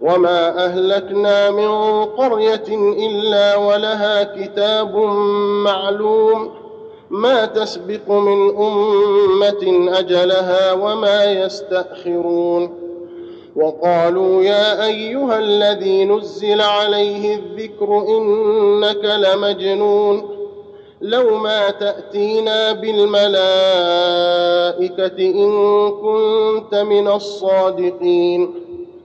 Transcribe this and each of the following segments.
وما اهلكنا من قريه الا ولها كتاب معلوم ما تسبق من امه اجلها وما يستاخرون وقالوا يا ايها الذي نزل عليه الذكر انك لمجنون لو ما تاتينا بالملائكه ان كنت من الصادقين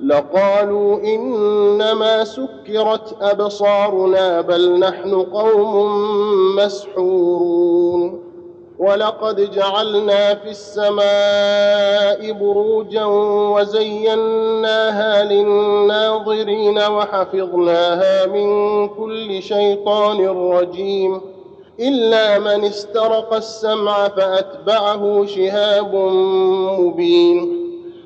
لقالوا إنما سكرت أبصارنا بل نحن قوم مسحورون ولقد جعلنا في السماء بروجا وزيناها للناظرين وحفظناها من كل شيطان رجيم إلا من استرق السمع فأتبعه شهاب مبين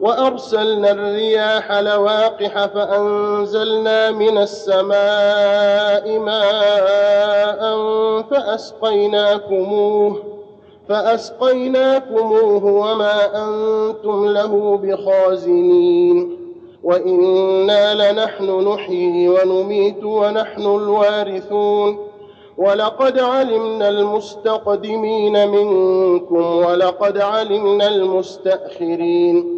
وأرسلنا الرياح لواقح فأنزلنا من السماء ماء فأسقيناكموه فأسقيناكموه وما أنتم له بخازنين. وإنا لنحن نحيي ونميت ونحن الوارثون. ولقد علمنا المستقدمين منكم ولقد علمنا المستأخرين.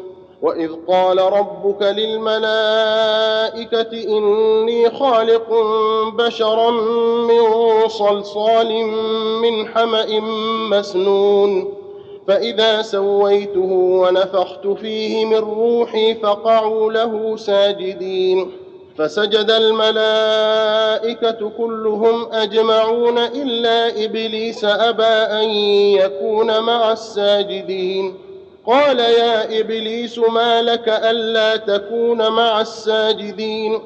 واذ قال ربك للملائكه اني خالق بشرا من صلصال من حما مسنون فاذا سويته ونفخت فيه من روحي فقعوا له ساجدين فسجد الملائكه كلهم اجمعون الا ابليس ابى ان يكون مع الساجدين قال يا إبليس ما لك ألا تكون مع الساجدين؟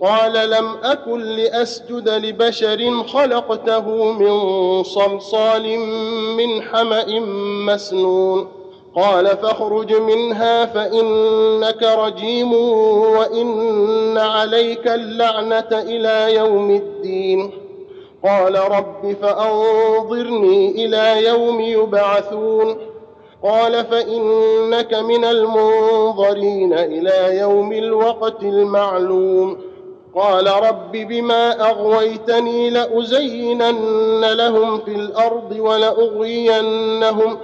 قال لم أكن لأسجد لبشر خلقته من صلصال من حمأ مسنون. قال فاخرج منها فإنك رجيم وإن عليك اللعنة إلى يوم الدين. قال رب فأنظرني إلى يوم يبعثون. قال فإنك من المنظرين إلى يوم الوقت المعلوم. قال رب بما أغويتني لأزينن لهم في الأرض ولأغوينهم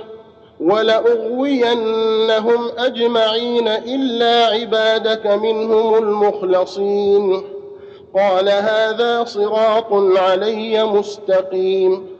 ولأغوينهم أجمعين إلا عبادك منهم المخلصين. قال هذا صراط علي مستقيم.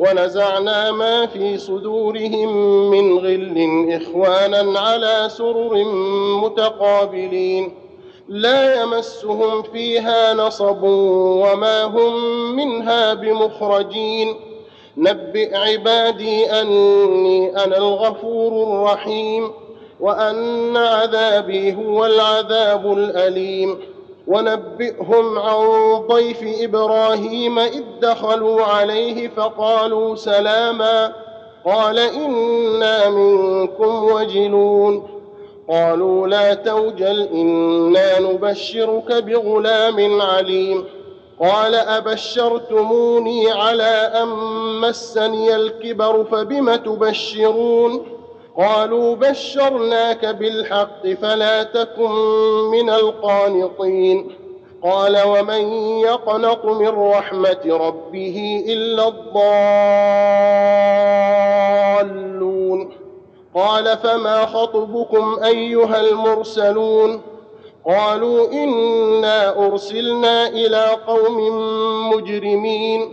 ونزعنا ما في صدورهم من غل إخوانا على سرر متقابلين. لا يمسهم فيها نصب وما هم منها بمخرجين. نبئ عبادي أني أنا الغفور الرحيم وأن عذابي هو العذاب الأليم. ونبئهم عن ضيف إبراهيم إذ دخلوا عليه فقالوا سلاما قال إنا منكم وجلون قالوا لا توجل إنا نبشرك بغلام عليم قال أبشرتموني على أن مسني الكبر فبم تبشرون قالوا بشرناك بالحق فلا تكن من القانطين. قال ومن يقنط من رحمة ربه إلا الضالون. قال فما خطبكم أيها المرسلون؟ قالوا إنا أرسلنا إلى قوم مجرمين.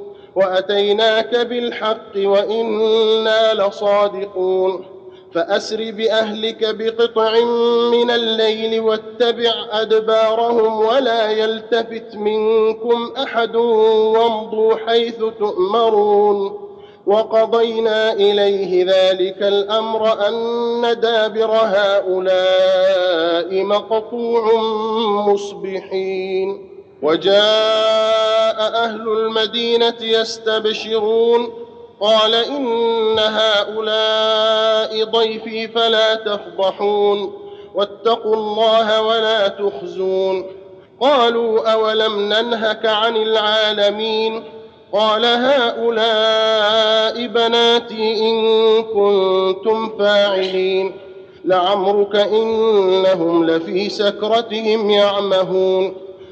وأتيناك بالحق وإنا لصادقون. فأسر بأهلك بقطع من الليل واتبع أدبارهم ولا يلتفت منكم أحد وامضوا حيث تؤمرون. وقضينا إليه ذلك الأمر أن دابر هؤلاء مقطوع مصبحين. وجاء أهل المدينة يستبشرون. قال إن هؤلاء ضيفي فلا تفضحون واتقوا الله ولا تخزون. قالوا أولم ننهك عن العالمين؟ قال هؤلاء بناتي إن كنتم فاعلين. لعمرك إنهم لفي سكرتهم يعمهون.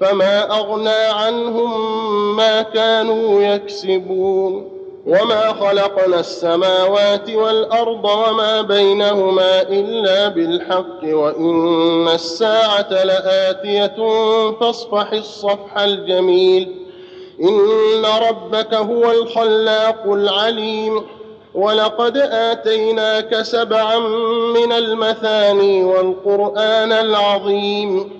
فما أغنى عنهم ما كانوا يكسبون. وما خلقنا السماوات والأرض وما بينهما إلا بالحق وإن الساعة لآتية فاصفح الصفح الجميل. إن ربك هو الخلاق العليم. ولقد آتيناك سبعا من المثاني والقرآن العظيم.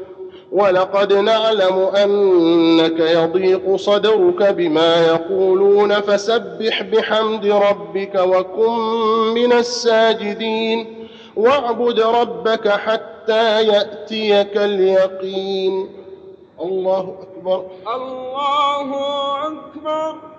ولقد نعلم أنك يضيق صدرك بما يقولون فسبح بحمد ربك وكن من الساجدين. واعبد ربك حتى يأتيك اليقين. الله أكبر. الله أكبر.